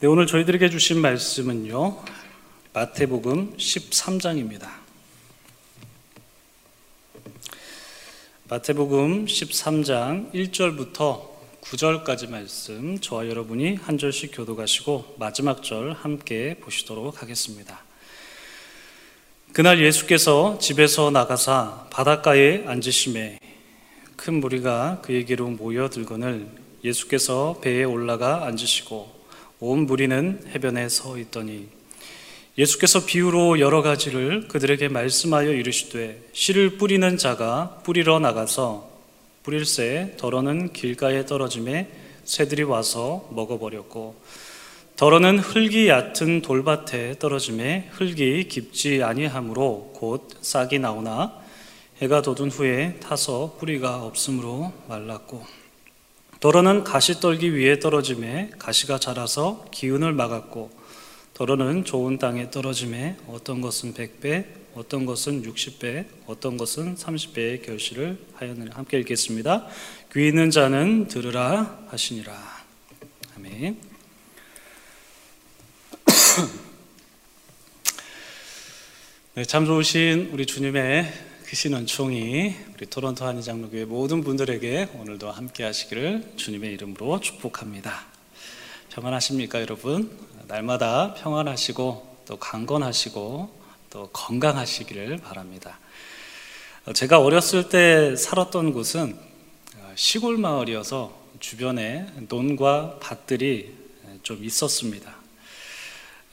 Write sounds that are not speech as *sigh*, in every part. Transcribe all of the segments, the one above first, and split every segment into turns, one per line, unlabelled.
네, 오늘 저희들에게 주신 말씀은요. 마태복음 13장입니다. 마태복음 13장 1절부터 9절까지 말씀 저와 여러분이 한 절씩 교도가시고 마지막 절 함께 보시도록 하겠습니다. 그날 예수께서 집에서 나가사 바닷가에 앉으심에 큰 무리가 그에게로 모여들거늘 예수께서 배에 올라가 앉으시고 온 무리는 해변에 서 있더니 예수께서 비유로 여러 가지를 그들에게 말씀하여 이르시되 씨를 뿌리는 자가 뿌리러 나가서 뿌릴새 덜어는 길가에 떨어짐에 새들이 와서 먹어버렸고 덜어는 흙이 얕은 돌밭에 떨어짐에 흙이 깊지 아니하므로 곧 싹이 나오나 해가 돋은 후에 타서 뿌리가 없으므로 말랐고 더러는 가시 떨기 위에 떨어짐에 가시가 자라서 기운을 막았고 더러는 좋은 땅에 떨어짐에 어떤 것은 100배, 어떤 것은 60배, 어떤 것은 30배의 결실을 하였느냐. 함께 읽겠습니다. 귀 있는 자는 들으라 하시니라. 아멘. *coughs* 네, 참 좋으신 우리 주님의 크신 은총이 우리 토론토 한의장로교회 모든 분들에게 오늘도 함께 하시기를 주님의 이름으로 축복합니다. 평안하십니까, 여러분? 날마다 평안하시고 또 강건하시고 또 건강하시기를 바랍니다. 제가 어렸을 때 살았던 곳은 시골 마을이어서 주변에 논과 밭들이 좀 있었습니다.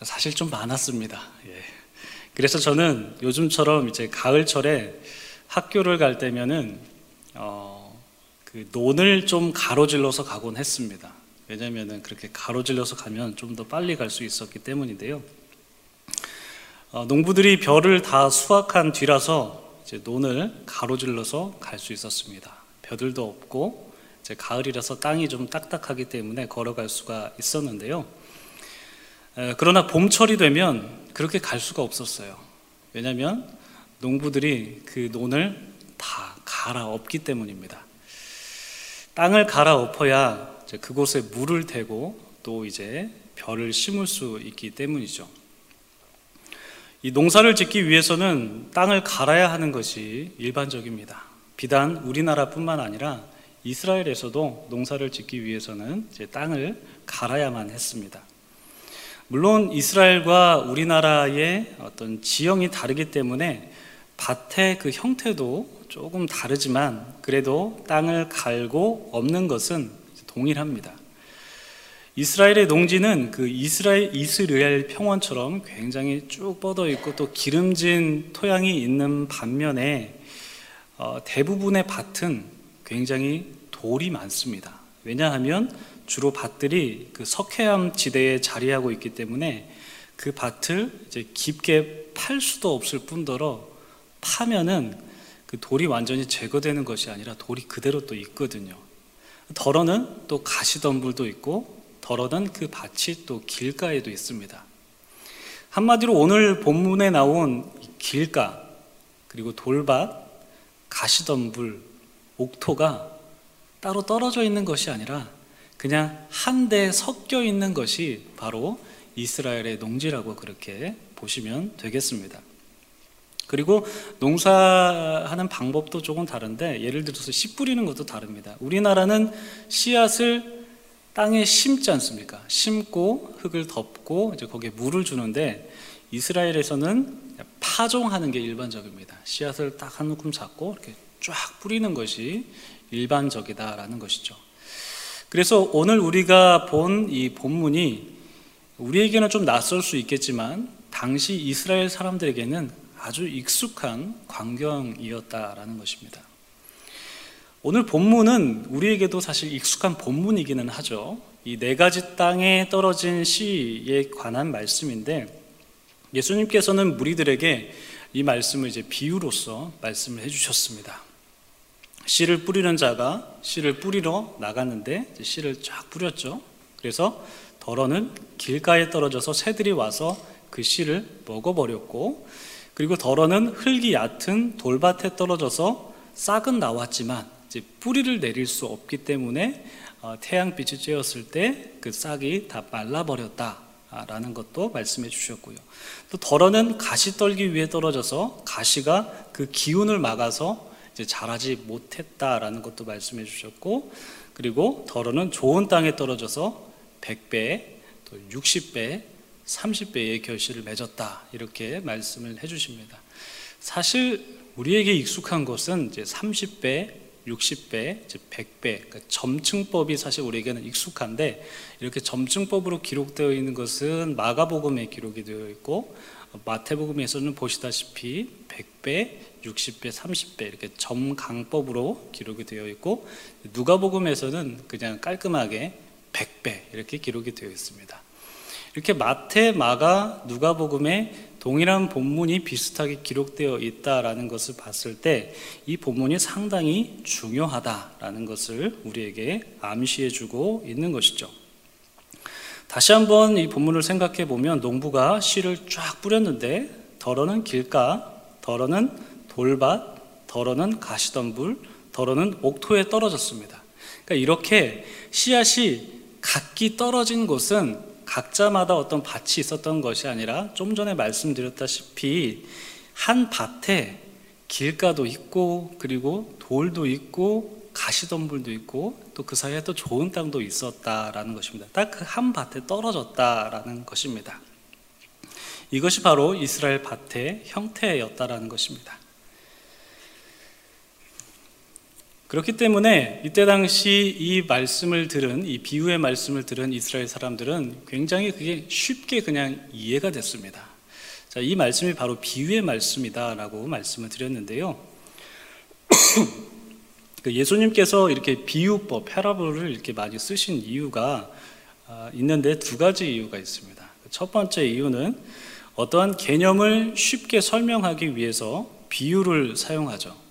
사실 좀 많았습니다. 예. 그래서 저는 요즘처럼 이제 가을철에 학교를 갈 때면은 어, 그 논을 좀 가로질러서 가곤 했습니다. 왜냐하면은 그렇게 가로질러서 가면 좀 더 빨리 갈 수 있었기 때문인데요. 어, 농부들이 벼를 다 수확한 뒤라서 이제 논을 가로질러서 갈 수 있었습니다. 벼들도 없고 이제 가을이라서 땅이 좀 딱딱하기 때문에 걸어갈 수가 있었는데요. 에, 그러나 봄철이 되면 그렇게 갈 수가 없었어요. 왜냐하면 농부들이 그 논을 다 갈아엎기 때문입니다. 땅을 갈아엎어야 그곳에 물을 대고 또 이제 벼를 심을 수 있기 때문이죠. 이 농사를 짓기 위해서는 땅을 갈아야 하는 것이 일반적입니다. 비단 우리나라뿐만 아니라 이스라엘에서도 농사를 짓기 위해서는 땅을 갈아야만 했습니다. 물론 이스라엘과 우리나라의 어떤 지형이 다르기 때문에 밭의 그 형태도 조금 다르지만 그래도 땅을 갈고 없는 것은 동일합니다. 이스라엘의 농지는 그 이스라엘 이스라엘 평원처럼 굉장히 쭉 뻗어 있고 또 기름진 토양이 있는 반면에 어, 대부분의 밭은 굉장히 돌이 많습니다. 왜냐하면 주로 밭들이 그 석회암 지대에 자리하고 있기 때문에 그 밭을 이제 깊게 팔 수도 없을 뿐더러 파면은 그 돌이 완전히 제거되는 것이 아니라 돌이 그대로 또 있거든요. 덜어는 또 가시덤불도 있고 덜어는 그 밭이 또 길가에도 있습니다. 한마디로 오늘 본문에 나온 길가 그리고 돌밭, 가시덤불, 옥토가 따로 떨어져 있는 것이 아니라 그냥 한데 섞여 있는 것이 바로 이스라엘의 농지라고 그렇게 보시면 되겠습니다. 그리고 농사하는 방법도 조금 다른데 예를 들어서 씨 뿌리는 것도 다릅니다. 우리나라는 씨앗을 땅에 심지 않습니까? 심고 흙을 덮고 이제 거기에 물을 주는데 이스라엘에서는 파종하는 게 일반적입니다. 씨앗을 딱 한 움큼 잡고 이렇게 쫙 뿌리는 것이 일반적이다라는 것이죠. 그래서 오늘 우리가 본 이 본문이 우리에게는 좀 낯설 수 있겠지만 당시 이스라엘 사람들에게는 아주 익숙한 광경이었다라는 것입니다. 오늘 본문은 우리에게도 사실 익숙한 본문이기는 하죠. 이 네 가지 땅에 떨어진 씨에 관한 말씀인데 예수님께서는 무리들에게 이 말씀을 이제 비유로서 말씀을 해주셨습니다. 씨를 뿌리는 자가 씨를 뿌리러 나갔는데 씨를 쫙 뿌렸죠. 그래서 덜어는 길가에 떨어져서 새들이 와서 그 씨를 먹어버렸고 그리고 덜어는 흙이 얕은 돌밭에 떨어져서 싹은 나왔지만 뿌리를 내릴 수 없기 때문에 어, 태양빛이 쬐었을 때 그 싹이 다 말라버렸다라는 것도 말씀해 주셨고요. 또 덜어는 가시 떨기 위해 떨어져서 가시가 그 기운을 막아서 이제 자라지 못했다라는 것도 말씀해 주셨고 그리고 덜어는 좋은 땅에 떨어져서 100배, 또 60배, 30배의 결실을 맺었다. 이렇게 말씀을 해 주십니다. 사실 우리에게 익숙한 것은 이제 30배, 60배, 이제 100배, 그러니까 점층법이 사실 우리에게는 익숙한데 이렇게 점층법으로 기록되어 있는 것은 마가복음에 기록이 되어 있고 마태복음에서는 보시다시피 100배, 60배, 30배 이렇게 점강법으로 기록이 되어 있고 누가복음에서는 그냥 깔끔하게 100배 이렇게 기록이 되어 있습니다. 이렇게 마태, 마가, 누가복음에 동일한 본문이 비슷하게 기록되어 있다라는 것을 봤을 때 이 본문이 상당히 중요하다라는 것을 우리에게 암시해 주고 있는 것이죠. 다시 한번 이 본문을 생각해 보면 농부가 씨를 쫙 뿌렸는데 덜어는 길가, 덜어는 돌밭, 덜어는 가시덤불, 덜어는 옥토에 떨어졌습니다. 그러니까 이렇게 씨앗이 각기 떨어진 곳은 각자마다 어떤 밭이 있었던 것이 아니라 좀 전에 말씀드렸다시피 한 밭에 길가도 있고 그리고 돌도 있고 가시덤불도 있고 또 그 사이에 또 좋은 땅도 있었다라는 것입니다. 딱 그 한 밭에 떨어졌다라는 것입니다. 이것이 바로 이스라엘 밭의 형태였다라는 것입니다. 그렇기 때문에 이때 당시 이 말씀을 들은 이 비유의 말씀을 들은 이스라엘 사람들은 굉장히 그게 쉽게 그냥 이해가 됐습니다. 자, 이 말씀이 바로 비유의 말씀이다라고 말씀을 드렸는데요. *clears throat* 그 예수님께서 이렇게 비유법, 패러블을 이렇게 많이 쓰신 이유가 아, 있는데 두 가지 이유가 있습니다. 첫 번째 이유는 어떠한 개념을 쉽게 설명하기 위해서 비유를 사용하죠.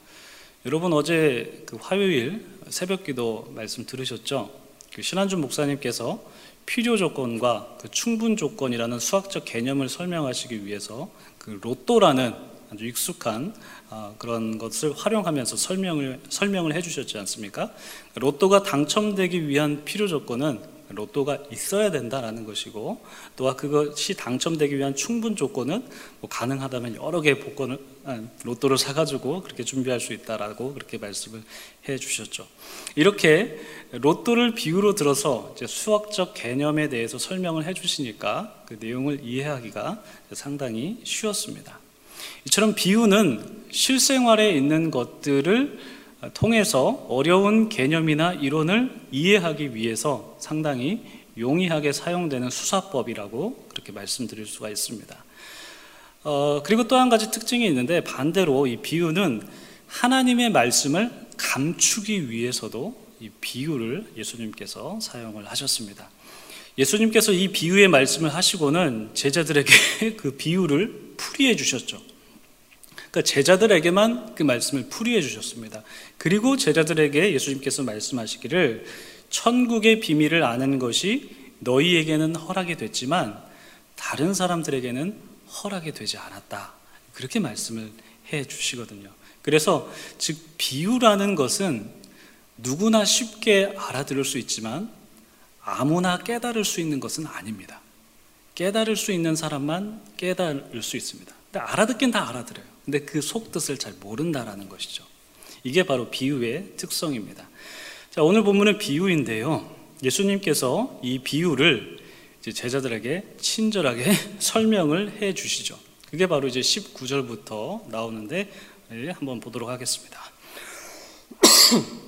여러분 어제 그 화요일 새벽기도 말씀 들으셨죠? 그 신한준 목사님께서 필요 조건과 그 충분 조건이라는 수학적 개념을 설명하시기 위해서 그 로또라는 아주 익숙한 아, 그런 것을 활용하면서 설명을 설명을 해주셨지 않습니까? 로또가 당첨되기 위한 필요 조건은 로또가 있어야 된다라는 것이고 또한 그것이 당첨되기 위한 충분 조건은 뭐 가능하다면 여러 개의 복권을 아, 로또를 사가지고 그렇게 준비할 수 있다라고 그렇게 말씀을 해주셨죠. 이렇게 로또를 비유로 들어서 수학적 개념에 대해서 설명을 해주시니까 그 내용을 이해하기가 상당히 쉬웠습니다. 이처럼 비유는 실생활에 있는 것들을 통해서 어려운 개념이나 이론을 이해하기 위해서 상당히 용이하게 사용되는 수사법이라고 그렇게 말씀드릴 수가 있습니다. 어, 그리고 또 한 가지 특징이 있는데 반대로 이 비유는 하나님의 말씀을 감추기 위해서도 이 비유를 예수님께서 사용을 하셨습니다. 예수님께서 이 비유의 말씀을 하시고는 제자들에게 *laughs* 그 비유를 풀이해 주셨죠. 그러니까 제자들에게만 그 말씀을 풀이해 주셨습니다. 그리고 제자들에게 예수님께서 말씀하시기를 천국의 비밀을 아는 것이 너희에게는 허락이 됐지만 다른 사람들에게는 허락이 되지 않았다. 그렇게 말씀을 해 주시거든요. 그래서 즉 비유라는 것은 누구나 쉽게 알아들을 수 있지만 아무나 깨달을 수 있는 것은 아닙니다. 깨달을 수 있는 사람만 깨달을 수 있습니다. 근데 알아듣긴 다 알아들어요. 근데 그 속뜻을 잘 모른다라는 것이죠. 이게 바로 비유의 특성입니다. 자, 오늘 본문은 비유인데요. 예수님께서 이 비유를 제자들에게 친절하게 *laughs* 설명을 해 주시죠. 그게 바로 이제 19절부터 나오는데 네, 한번 보도록 하겠습니다. *clears throat*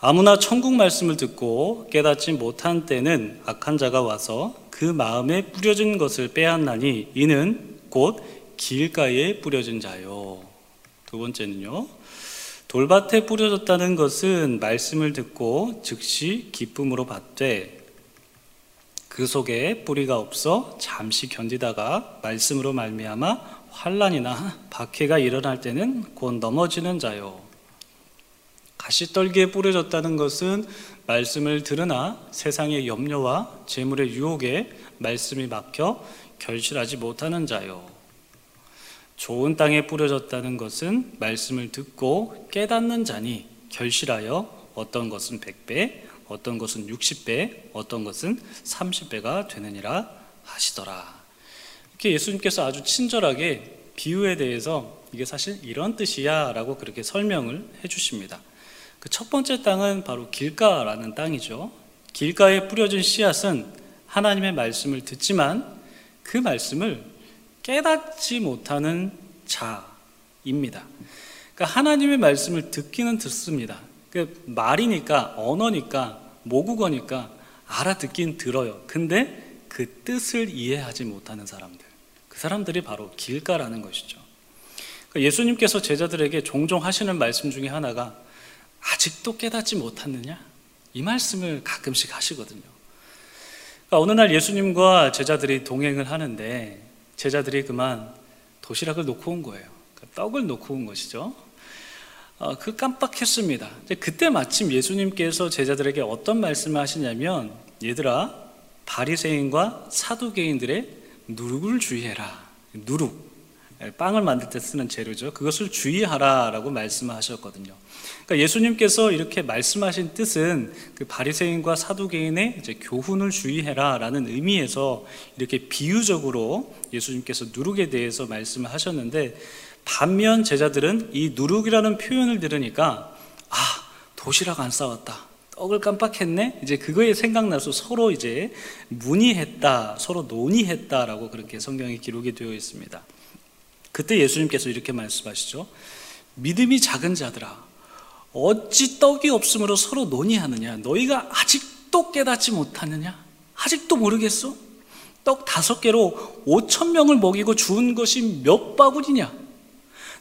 아무나 천국 말씀을 듣고 깨닫지 못한 때는 악한 자가 와서 그 마음에 뿌려진 것을 빼앗나니 이는 곧 길가에 뿌려진 자요. 두 번째는요. 돌밭에 뿌려졌다는 것은 말씀을 듣고 즉시 기쁨으로 받되 그 속에 뿌리가 없어 잠시 견디다가 말씀으로 말미암아 환란이나 박해가 일어날 때는 곧 넘어지는 자요. 가시떨기에 뿌려졌다는 것은 말씀을 들으나 세상의 염려와 재물의 유혹에 말씀이 막혀 결실하지 못하는 자요. 좋은 땅에 뿌려졌다는 것은 말씀을 듣고 깨닫는 자니 결실하여 어떤 것은 100배, 어떤 것은 60배, 어떤 것은 30배가 되느니라 하시더라. 이렇게 예수님께서 아주 친절하게 비유에 대해서 이게 사실 이런 뜻이야 라고 그렇게 설명을 해주십니다. 그 첫 번째 땅은 바로 길가라는 땅이죠. 길가에 뿌려진 씨앗은 하나님의 말씀을 듣지만 그 말씀을 깨닫지 못하는 자입니다. 그러니까 하나님의 말씀을 듣기는 듣습니다. 그 말이니까 언어니까 모국어니까 알아듣긴 들어요. 근데 그 뜻을 이해하지 못하는 사람들, 그 사람들이 바로 길가라는 것이죠. 그러니까 예수님께서 제자들에게 종종 하시는 말씀 중에 하나가 아직도 깨닫지 못했느냐? 이 말씀을 가끔씩 하시거든요. 그러니까 어느 날 예수님과 제자들이 동행을 하는데 제자들이 그만 도시락을 놓고 온 거예요. 그러니까 떡을 놓고 온 것이죠. 어, 그 깜빡했습니다. 그때 마침 예수님께서 제자들에게 어떤 말씀을 하시냐면 얘들아 바리새인과 사두개인들의 누룩을 주의해라. 누룩 빵을 만들 때 쓰는 재료죠. 그것을 주의하라라고 말씀하셨거든요. 그러니까 예수님께서 이렇게 말씀하신 뜻은 그 바리새인과 사두개인의 이제 교훈을 주의해라라는 의미에서 이렇게 비유적으로 예수님께서 누룩에 대해서 말씀을 하셨는데 반면 제자들은 이 누룩이라는 표현을 들으니까 아 도시락 안 싸웠다. 떡을 깜빡했네. 이제 그거에 생각나서 서로 이제 문의했다, 서로 논의했다라고 그렇게 성경에 기록이 되어 있습니다. 그때 예수님께서 이렇게 말씀하시죠. 믿음이 작은 자들아, 어찌 떡이 없으므로 서로 논의하느냐? 너희가 아직도 깨닫지 못하느냐? 아직도 모르겠어? 떡 다섯 개로 오천 명을 먹이고 죽은 것이 몇 바구니냐?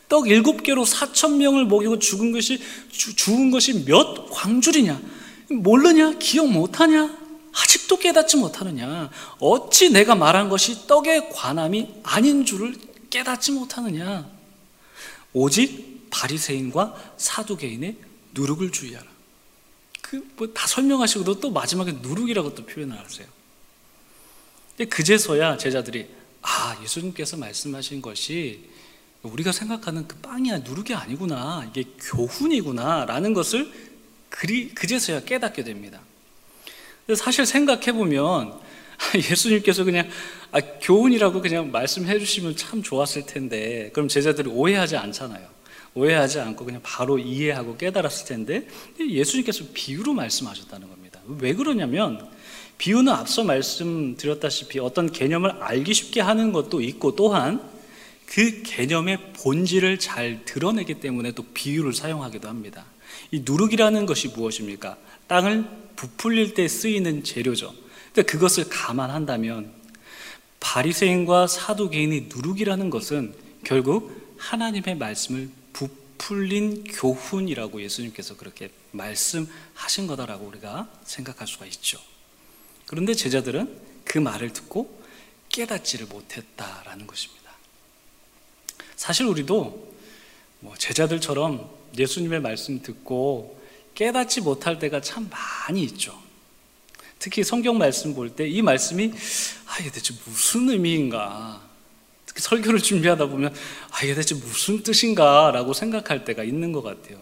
떡 일곱 개로 사천 명을 먹이고 죽은 것이 주, 죽은 것이 몇 광줄이냐? 모르냐? 기억 못하냐? 아직도 깨닫지 못하느냐? 어찌 내가 말한 것이 떡의 관함이 아닌 줄을 깨닫지 못하느냐? 오직 바리새인과 사두개인의 누룩을 주의하라. 그 뭐 다 설명하시고도 또 마지막에 누룩이라고 또 표현을 하세요. 그제서야 제자들이 아 예수님께서 말씀하신 것이 우리가 생각하는 그 빵이야 누룩이 아니구나 이게 교훈이구나라는 것을 그리 그제서야 깨닫게 됩니다. 사실 생각해 보면 *laughs* 예수님께서 그냥 아, 교훈이라고 그냥 말씀해 주시면 참 좋았을 텐데 그럼 제자들이 오해하지 않잖아요. 오해하지 않고 그냥 바로 이해하고 깨달았을 텐데 예수님께서 비유로 말씀하셨다는 겁니다. 왜 그러냐면 비유는 앞서 말씀드렸다시피 어떤 개념을 알기 쉽게 하는 것도 있고 또한 그 개념의 본질을 잘 드러내기 때문에 또 비유를 사용하기도 합니다. 이 누룩이라는 것이 무엇입니까? 땅을 부풀릴 때 쓰이는 재료죠. 근데 그것을 감안한다면 바리새인과 사두개인의 누룩이라는 것은 결국 하나님의 말씀을 부풀린 교훈이라고 예수님께서 그렇게 말씀하신 거다라고 우리가 생각할 수가 있죠. 그런데 제자들은 그 말을 듣고 깨닫지를 못했다라는 것입니다. 사실 우리도 뭐 제자들처럼 예수님의 말씀 듣고 깨닫지 못할 때가 참 많이 있죠. 특히 성경 말씀 볼 때 이 말씀이 아 이게 대체 무슨 의미인가? 특히 설교를 준비하다 보면 아 이게 대체 무슨 뜻인가라고 생각할 때가 있는 것 같아요.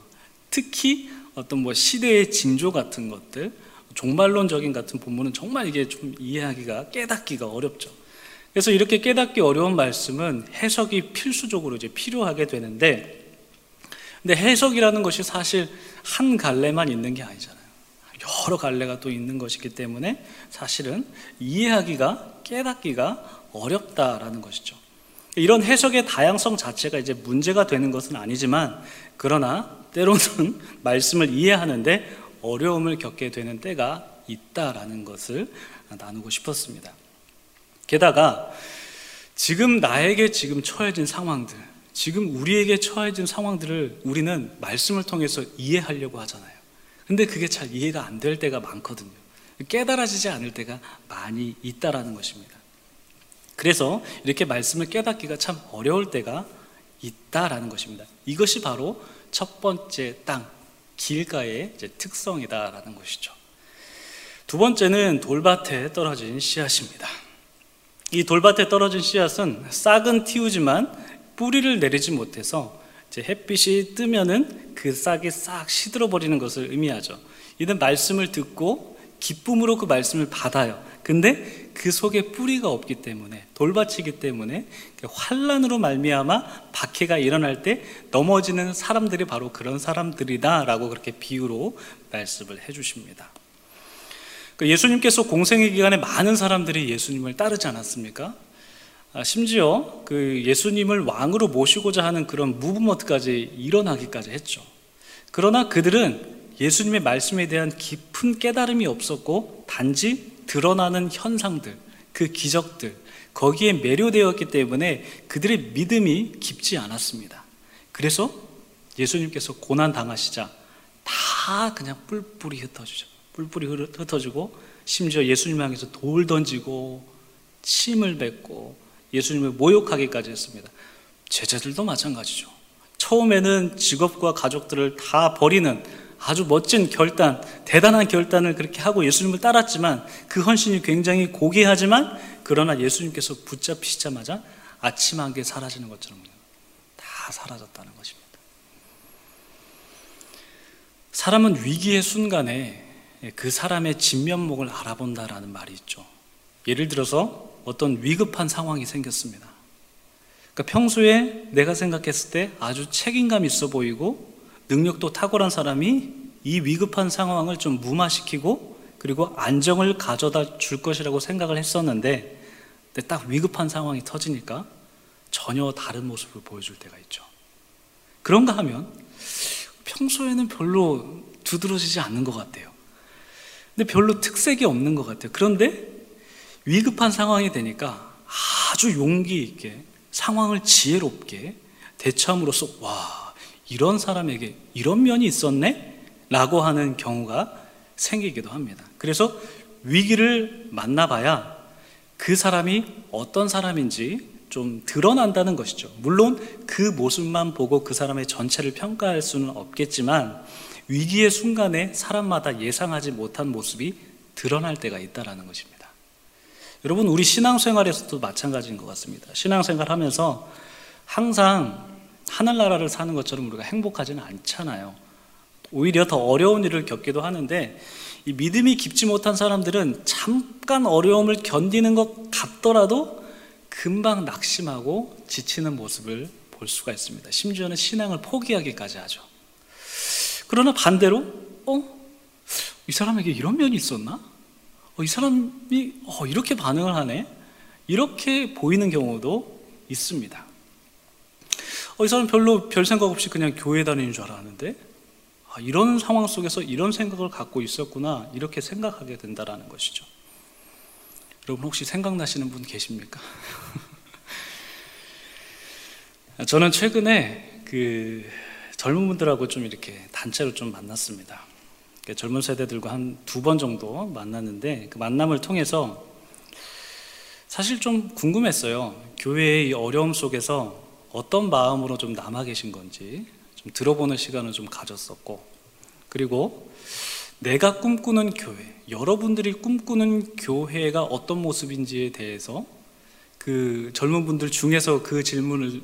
특히 어떤 뭐 시대의 징조 같은 것들, 종말론적인 같은 본문은 정말 이게 좀 이해하기가 깨닫기가 어렵죠. 그래서 이렇게 깨닫기 어려운 말씀은 해석이 필수적으로 이제 필요하게 되는데 근데 해석이라는 것이 사실 한 갈래만 있는 게 아니잖아요. 여러 갈래가 또 있는 것이기 때문에 사실은 이해하기가 깨닫기가 어렵다라는 것이죠. 이런 해석의 다양성 자체가 이제 문제가 되는 것은 아니지만 그러나 때로는 *laughs* 말씀을 이해하는데 어려움을 겪게 되는 때가 있다라는 것을 나누고 싶었습니다. 게다가 지금 나에게 지금 처해진 상황들, 지금 우리에게 처해진 상황들을 우리는 말씀을 통해서 이해하려고 하잖아요. 근데 그게 잘 이해가 안 될 때가 많거든요. 깨달아지지 않을 때가 많이 있다라는 것입니다. 그래서 이렇게 말씀을 깨닫기가 참 어려울 때가 있다라는 것입니다. 이것이 바로 첫 번째 땅, 길가의 특성이다라는 것이죠. 두 번째는 돌밭에 떨어진 씨앗입니다. 이 돌밭에 떨어진 씨앗은 싹은 틔우지만 뿌리를 내리지 못해서 햇빛이 뜨면은 그 싹이 싹 시들어 버리는 것을 의미하죠. 이는 말씀을 듣고 기쁨으로 그 말씀을 받아요. 근데 그 속에 뿌리가 없기 때문에 돌밭이기 때문에 그 환란으로 말미암아 박해가 일어날 때 넘어지는 사람들이 바로 그런 사람들이다라고 그렇게 비유로 말씀을 해주십니다. 그 예수님께서 공생의 기간에 많은 사람들이 예수님을 따르지 않았습니까? 아, 심지어 그 예수님을 왕으로 모시고자 하는 그런 무브먼트까지 일어나기까지 했죠. 그러나 그들은 예수님의 말씀에 대한 깊은 깨달음이 없었고 단지 드러나는 현상들, 그 기적들, 거기에 매료되었기 때문에 그들의 믿음이 깊지 않았습니다. 그래서 예수님께서 고난 당하시자 다 그냥 뿔뿔이 흩어지죠. 뿔뿔이 흩어지고 심지어 예수님 향해서 돌 던지고 침을 뱉고 예수님을 모욕하기까지 했습니다. 제자들도 마찬가지죠. 처음에는 직업과 가족들을 다 버리는 아주 멋진 결단, 대단한 결단을 그렇게 하고 예수님을 따랐지만 그 헌신이 굉장히 고귀하지만 그러나 예수님께서 붙잡히시자마자 아침 한 개 사라지는 것처럼 다 사라졌다는 것입니다. 사람은 위기의 순간에 그 사람의 진면목을 알아본다라는 말이 있죠. 예를 들어서 어떤 위급한 상황이 생겼습니다. 그러니까 평소에 내가 생각했을 때 아주 책임감 있어 보이고 능력도 탁월한 사람이 이 위급한 상황을 좀 무마시키고 그리고 안정을 가져다 줄 것이라고 생각을 했었는데 딱 위급한 상황이 터지니까 전혀 다른 모습을 보여줄 때가 있죠. 그런가 하면 평소에는 별로 두드러지지 않는 것 같아요. 근데 별로 특색이 없는 것 같아요. 그런데 위급한 상황이 되니까 아주 용기 있게 상황을 지혜롭게 대처함으로써 와 이런 사람에게 이런 면이 있었네? 라고 하는 경우가 생기기도 합니다. 그래서 위기를 만나봐야 그 사람이 어떤 사람인지 좀 드러난다는 것이죠. 물론 그 모습만 보고 그 사람의 전체를 평가할 수는 없겠지만 위기의 순간에 사람마다 예상하지 못한 모습이 드러날 때가 있다라는 것입니다. 여러분 우리 신앙생활에서도 마찬가지인 것 같습니다. 신앙생활 하면서 항상 하늘나라를 사는 것처럼 우리가 행복하지는 않잖아요. 오히려 더 어려운 일을 겪기도 하는데 이 믿음이 깊지 못한 사람들은 잠깐 어려움을 견디는 것 같더라도 금방 낙심하고 지치는 모습을 볼 수가 있습니다. 심지어는 신앙을 포기하기까지 하죠. 그러나 반대로, 어? 이 사람에게 이런 면이 있었나? 어, 이 사람이 어, 이렇게 반응을 하네? 이렇게 보이는 경우도 있습니다. 어, 이 사람 별로 별 생각 없이 그냥 교회 다니는 줄 알았는데 아, 이런 상황 속에서 이런 생각을 갖고 있었구나 이렇게 생각하게 된다라는 것이죠. 여러분 혹시 생각나시는 분 계십니까? *laughs* 저는 최근에 그 젊은 분들하고 좀 이렇게 단체로 좀 만났습니다. 젊은 세대들과 한 두 번 정도 만났는데 그 만남을 통해서 사실 좀 궁금했어요. 교회의 어려움 속에서 어떤 마음으로 좀 남아 계신 건지 좀 들어보는 시간을 좀 가졌었고 그리고 내가 꿈꾸는 교회, 여러분들이 꿈꾸는 교회가 어떤 모습인지에 대해서 그 젊은 분들 중에서 그 질문을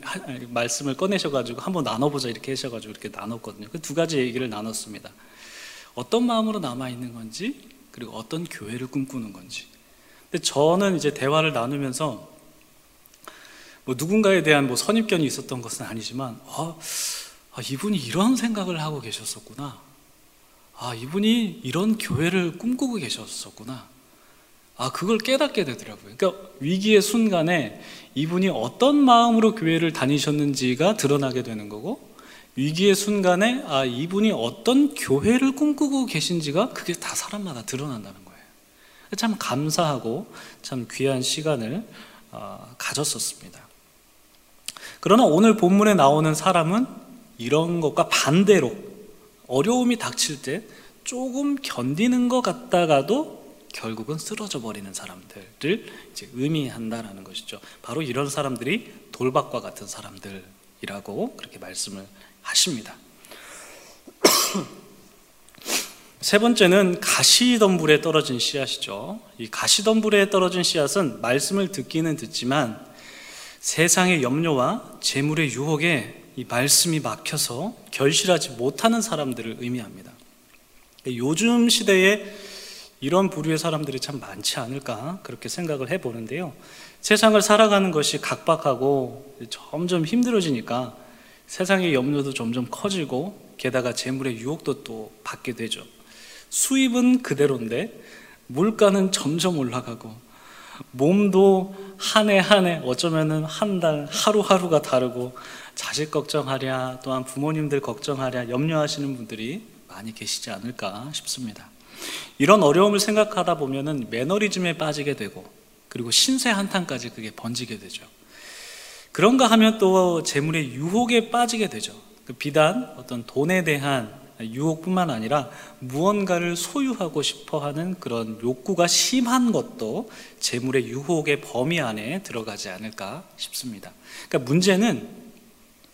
말씀을 꺼내셔가지고 한번 나눠보자 이렇게 하셔가지고 이렇게 나눴거든요. 그 두 가지 얘기를 나눴습니다. 어떤 마음으로 남아 있는 건지 그리고 어떤 교회를 꿈꾸는 건지. 근데 저는 이제 대화를 나누면서 뭐 누군가에 대한 뭐 선입견이 있었던 것은 아니지만 아, 아, 이분이 이런 생각을 하고 계셨었구나. 아 이분이 이런 교회를 꿈꾸고 계셨었구나. 아 그걸 깨닫게 되더라고요. 그러니까 위기의 순간에 이분이 어떤 마음으로 교회를 다니셨는지가 드러나게 되는 거고 위기의 순간에 아 이분이 어떤 교회를 꿈꾸고 계신지가 그게 다 사람마다 드러난다는 거예요. 참 감사하고 참 귀한 시간을 어, 가졌었습니다. 그러나 오늘 본문에 나오는 사람은 이런 것과 반대로 어려움이 닥칠 때 조금 견디는 것 같다가도 결국은 쓰러져 버리는 사람들을 이제 의미한다라는 것이죠. 바로 이런 사람들이 돌박과 같은 사람들이라고 그렇게 말씀을 하십니다. *clears throat* 세 번째는 가시덤불에 떨어진 씨앗이죠. 이 가시덤불에 떨어진 씨앗은 말씀을 듣기는 듣지만 세상의 염려와 재물의 유혹에 이 말씀이 막혀서 결실하지 못하는 사람들을 의미합니다. 요즘 시대에 이런 부류의 사람들이 참 많지 않을까 그렇게 생각을 해보는데요. 세상을 살아가는 것이 각박하고 점점 힘들어지니까 세상의 염려도 점점 커지고 게다가 재물의 유혹도 또 받게 되죠. 수입은 그대로인데 물가는 점점 올라가고 몸도 한 해 한 해 어쩌면은 한 달 하루하루가 다르고 자식 걱정하랴 또한 부모님들 걱정하랴 염려하시는 분들이 많이 계시지 않을까 싶습니다. 이런 어려움을 생각하다 보면은 매너리즘에 빠지게 되고 그리고 신세 한탄까지 그게 번지게 되죠. 그런가 하면 또 재물의 유혹에 빠지게 되죠. 그 비단 어떤 돈에 대한 유혹뿐만 아니라 무언가를 소유하고 싶어 하는 그런 욕구가 심한 것도 재물의 유혹의 범위 안에 들어가지 않을까 싶습니다. 그러니까 문제는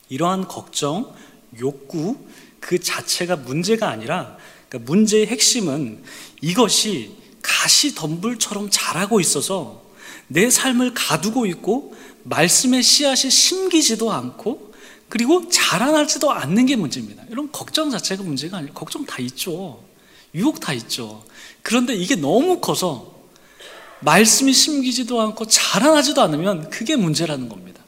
이러한 걱정, 욕구 그 자체가 문제가 아니라 그러니까 문제의 핵심은 이것이 가시 덤불처럼 자라고 있어서 내 삶을 가두고 있고 말씀의 씨앗이 심기지도 않고 그리고 자라나지도 않는 게 문제입니다. 여러분 걱정 자체가 문제가 아니에요. 걱정 다 있죠. 유혹 다 있죠. 그런데 이게 너무 커서 말씀이 심기지도 않고 자라나지도 않으면 그게 문제라는 겁니다.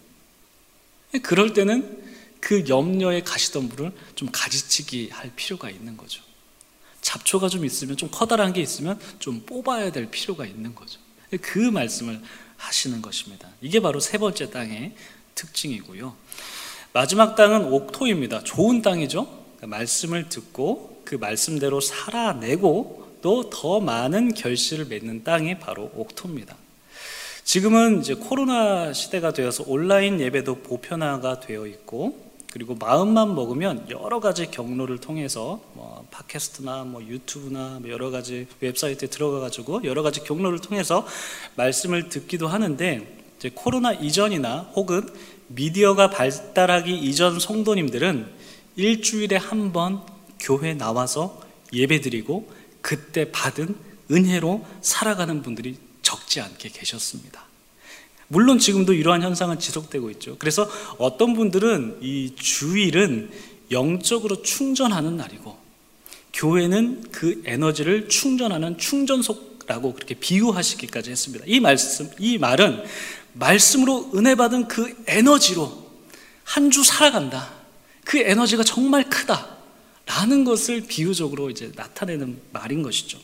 그럴 때는 그 염려의 가시덤불을 좀 가지치기 할 필요가 있는 거죠. 잡초가 좀 있으면 좀 커다란 게 있으면 좀 뽑아야 될 필요가 있는 거죠. 그 말씀을 하시는 것입니다. 이게 바로 세 번째 땅의 특징이고요. 마지막 땅은 옥토입니다. 좋은 땅이죠. 그러니까 말씀을 듣고 그 말씀대로 살아내고 또 더 많은 결실을 맺는 땅이 바로 옥토입니다. 지금은 이제 코로나 시대가 되어서 온라인 예배도 보편화가 되어 있고 그리고 마음만 먹으면 여러 가지 경로를 통해서 뭐 팟캐스트나 뭐 유튜브나 뭐 여러 가지 웹사이트에 들어가 가지고 여러 가지 경로를 통해서 말씀을 듣기도 하는데 이제 코로나 이전이나 혹은 미디어가 발달하기 이전 성도님들은 일주일에 한 번 교회 나와서 예배드리고 그때 받은 은혜로 살아가는 분들이 적지 않게 계셨습니다. 물론 지금도 이러한 현상은 지속되고 있죠. 그래서 어떤 분들은 이 주일은 영적으로 충전하는 날이고 교회는 그 에너지를 충전하는 충전소라고 그렇게 비유하시기까지 했습니다. 이 말씀, 이 말은 말씀으로 은혜 받은 그 에너지로 한 주 살아간다. 그 에너지가 정말 크다. 라는 것을 비유적으로 이제 나타내는 말인 것이죠.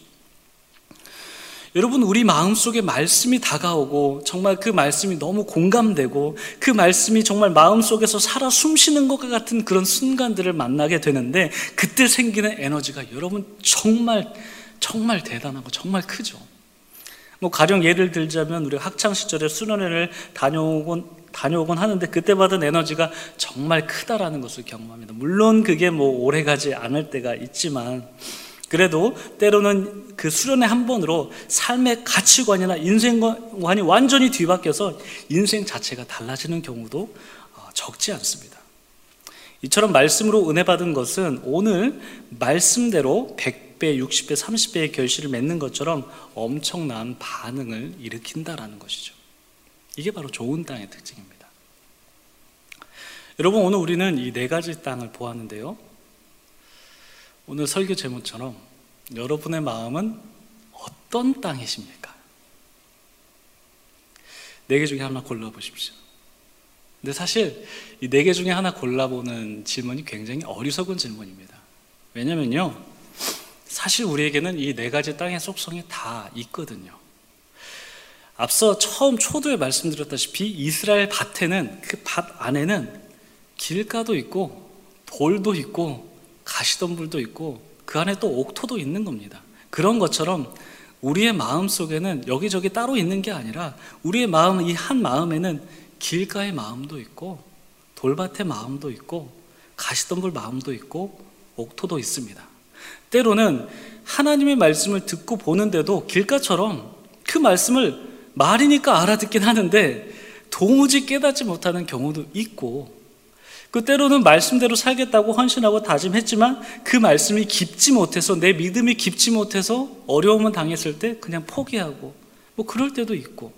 여러분, 우리 마음속에 말씀이 다가오고 정말 그 말씀이 너무 공감되고 그 말씀이 정말 마음속에서 살아 숨쉬는 것 같은 그런 순간들을 만나게 되는데 그때 생기는 에너지가 여러분 정말 정말 대단하고 정말 크죠. 뭐 가령 예를 들자면 우리 학창 시절에 수련회를 다녀오곤 다녀오곤 하는데 그때 받은 에너지가 정말 크다라는 것을 경험합니다. 물론 그게 뭐 오래 가지 않을 때가 있지만 그래도 때로는 그 수련회 한 번으로 삶의 가치관이나 인생관이 완전히 뒤바뀌어서 인생 자체가 달라지는 경우도 어, 적지 않습니다. 이처럼 말씀으로 은혜 받은 것은 오늘 말씀대로 100배, 60배, 30배의 결실을 맺는 것처럼 엄청난 반응을 일으킨다라는 것이죠. 이게 바로 좋은 땅의 특징입니다. 여러분, 오늘 우리는 이 네 가지 땅을 보았는데요. 오늘 설교 제목처럼 여러분의 마음은 어떤 땅이십니까? 네 개 중에 하나 골라보십시오. 근데 사실 이 네 개 중에 하나 골라보는 질문이 굉장히 어리석은 질문입니다. 왜냐면요. 사실 우리에게는 이 네 가지 땅의 속성이 다 있거든요. 앞서 처음 초도에 말씀드렸다시피 이스라엘 밭에는 그 밭 안에는 길가도 있고 돌도 있고 가시덤불도 있고 그 안에 또 옥토도 있는 겁니다. 그런 것처럼 우리의 마음 속에는 여기저기 따로 있는 게 아니라 우리의 마음, 이 한 마음에는 길가의 마음도 있고 돌밭의 마음도 있고 가시덤불 마음도 있고 옥토도 있습니다. 때로는 하나님의 말씀을 듣고 보는데도 길가처럼 그 말씀을 말이니까 알아듣긴 하는데 도무지 깨닫지 못하는 경우도 있고 그 때로는 말씀대로 살겠다고 헌신하고 다짐했지만 그 말씀이 깊지 못해서 내 믿음이 깊지 못해서 어려움을 당했을 때 그냥 포기하고 뭐 그럴 때도 있고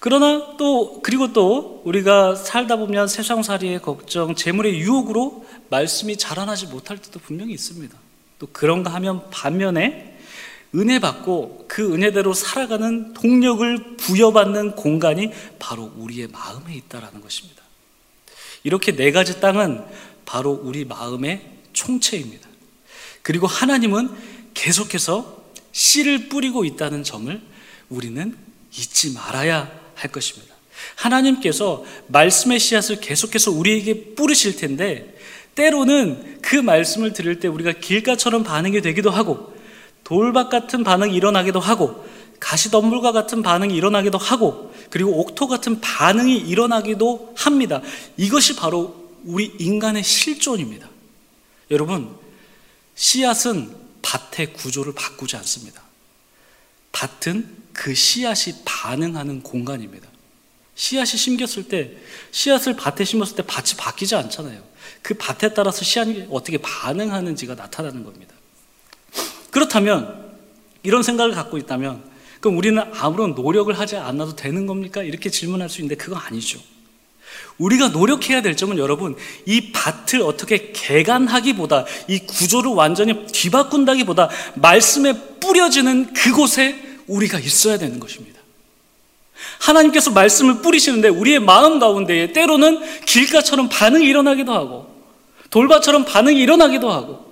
그러나 또 그리고 또 우리가 살다 보면 세상살이의 걱정, 재물의 유혹으로 말씀이 자라나지 못할 때도 분명히 있습니다. 또 그런가 하면 반면에 은혜 받고 그 은혜대로 살아가는 동력을 부여받는 공간이 바로 우리의 마음에 있다라는 것입니다. 이렇게 네 가지 땅은 바로 우리 마음의 총체입니다. 그리고 하나님은 계속해서 씨를 뿌리고 있다는 점을 우리는 잊지 말아야 할 것입니다. 하나님께서 말씀의 씨앗을 계속해서 우리에게 뿌리실 텐데 때로는 그 말씀을 들을 때 우리가 길가처럼 반응이 되기도 하고 돌박 같은 반응이 일어나기도 하고 가시덤불과 같은 반응이 일어나기도 하고 그리고 옥토 같은 반응이 일어나기도 합니다. 이것이 바로 우리 인간의 실존입니다. 여러분, 씨앗은 밭의 구조를 바꾸지 않습니다. 밭은 그 씨앗이 반응하는 공간입니다. 씨앗이 심겼을 때, 씨앗을 밭에 심었을 때 밭이 바뀌지 않잖아요. 그 밭에 따라서 씨앗이 어떻게 반응하는지가 나타나는 겁니다. 그렇다면, 이런 생각을 갖고 있다면, 그럼 우리는 아무런 노력을 하지 않아도 되는 겁니까? 이렇게 질문할 수 있는데 그거 아니죠. 우리가 노력해야 될 점은 여러분, 이 밭을 어떻게 개간하기보다, 이 구조를 완전히 뒤바꾼다기보다, 말씀에 뿌려지는 그곳에 우리가 있어야 되는 것입니다. 하나님께서 말씀을 뿌리시는데 우리의 마음 가운데에 때로는 길가처럼 반응이 일어나기도 하고, 돌밭처럼 반응이 일어나기도 하고,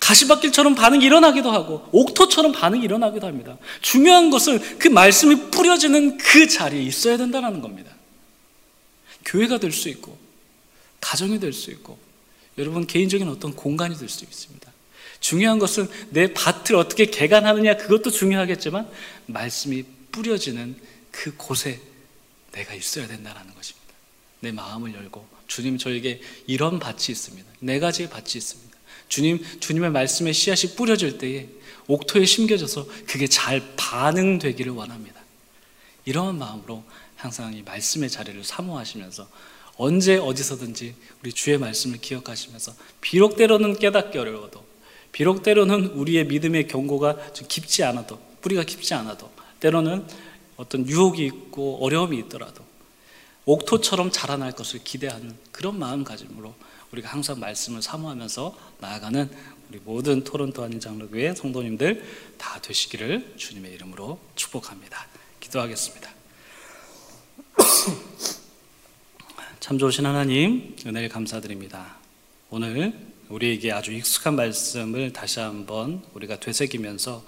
가시밭길처럼 반응이 일어나기도 하고, 옥토처럼 반응이 일어나기도 합니다. 중요한 것은 그 말씀이 뿌려지는 그 자리에 있어야 된다는 겁니다. 교회가 될 수 있고, 가정이 될 수 있고, 여러분 개인적인 어떤 공간이 될 수 있습니다. 중요한 것은 내 밭을 어떻게 개간하느냐 그것도 중요하겠지만 말씀이 뿌려지는 그 곳에 내가 있어야 된다는 것입니다. 내 마음을 열고 주님 저에게 이런 밭이 있습니다. 네 가지의 밭이 있습니다. 주님 주님의 말씀에 씨앗이 뿌려질 때에 옥토에 심겨져서 그게 잘 반응되기를 원합니다. 이런 마음으로 항상 이 말씀의 자리를 사모하시면서 언제 어디서든지 우리 주의 말씀을 기억하시면서 비록 때로는 깨닫기 어려워도 비록 때로는 우리의 믿음의 경고가 좀 깊지 않아도 뿌리가 깊지 않아도 때로는 어떤 유혹이 있고 어려움이 있더라도 옥토처럼 자라날 것을 기대하는 그런 마음가짐으로 우리가 항상 말씀을 사모하면서 나아가는 우리 모든 토론토 한인 장로교회 성도님들 다 되시기를 주님의 이름으로 축복합니다. 기도하겠습니다. *coughs* 참 좋으신 하나님 은혜를 감사드립니다. 오늘 우리에게 아주 익숙한 말씀을 다시 한번 우리가 되새기면서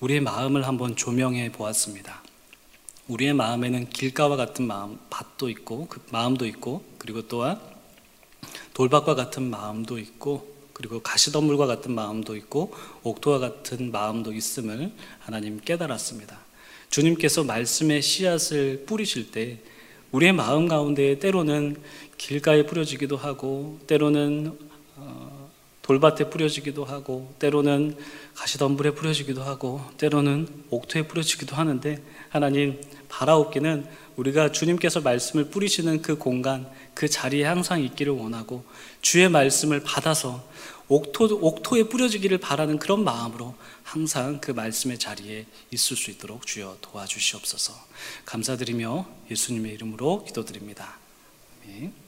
우리의 마음을 한번 조명해 보았습니다. 우리의 마음에는 길가와 같은 마음, 밭도 있고 그 마음도 있고 그리고 또한 돌밭과 같은 마음도 있고 그리고 가시덤불과 같은 마음도 있고 옥토와 같은 마음도 있음을 하나님 깨달았습니다. 주님께서 말씀의 씨앗을 뿌리실 때 우리의 마음 가운데 때로는 길가에 뿌려지기도 하고 때로는 어, 돌밭에 뿌려지기도 하고 때로는 가시덤불에 뿌려지기도 하고 때로는 옥토에 뿌려지기도 하는데 하나님 바라옵기는 우리가 주님께서 말씀을 뿌리시는 그 공간 그 자리에 항상 있기를 원하고 주의 말씀을 받아서 옥토, 옥토에 뿌려지기를 바라는 그런 마음으로 항상 그 말씀의 자리에 있을 수 있도록 주여 도와주시옵소서 감사드리며 예수님의 이름으로 기도드립니다. 아멘.